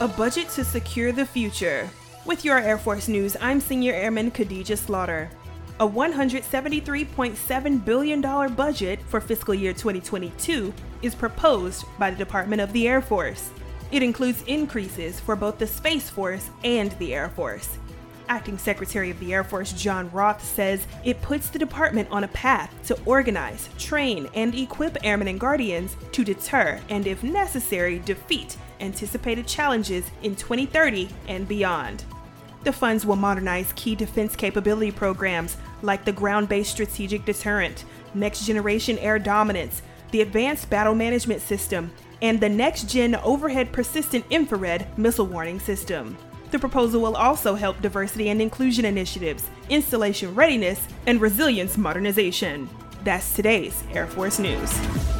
A budget to secure the future. With your Air Force news, I'm Senior Airman Khadija Slaughter. A $173.7 billion budget for fiscal year 2022 is proposed by the Department of the Air Force. It includes increases for both the Space Force and the Air Force. Acting Secretary of the Air Force John Roth says it puts the department on a path to organize, train, and equip airmen and guardians to deter and, if necessary, defeat anticipated challenges in 2030 and beyond. The funds will modernize key defense capability programs like the Ground Based Strategic Deterrent, Next Generation Air Dominance, the Advanced Battle Management System, and the Next Gen Overhead Persistent Infrared Missile Warning System. The proposal will also help diversity and inclusion initiatives, installation readiness, and resilience modernization. That's today's Air Force News.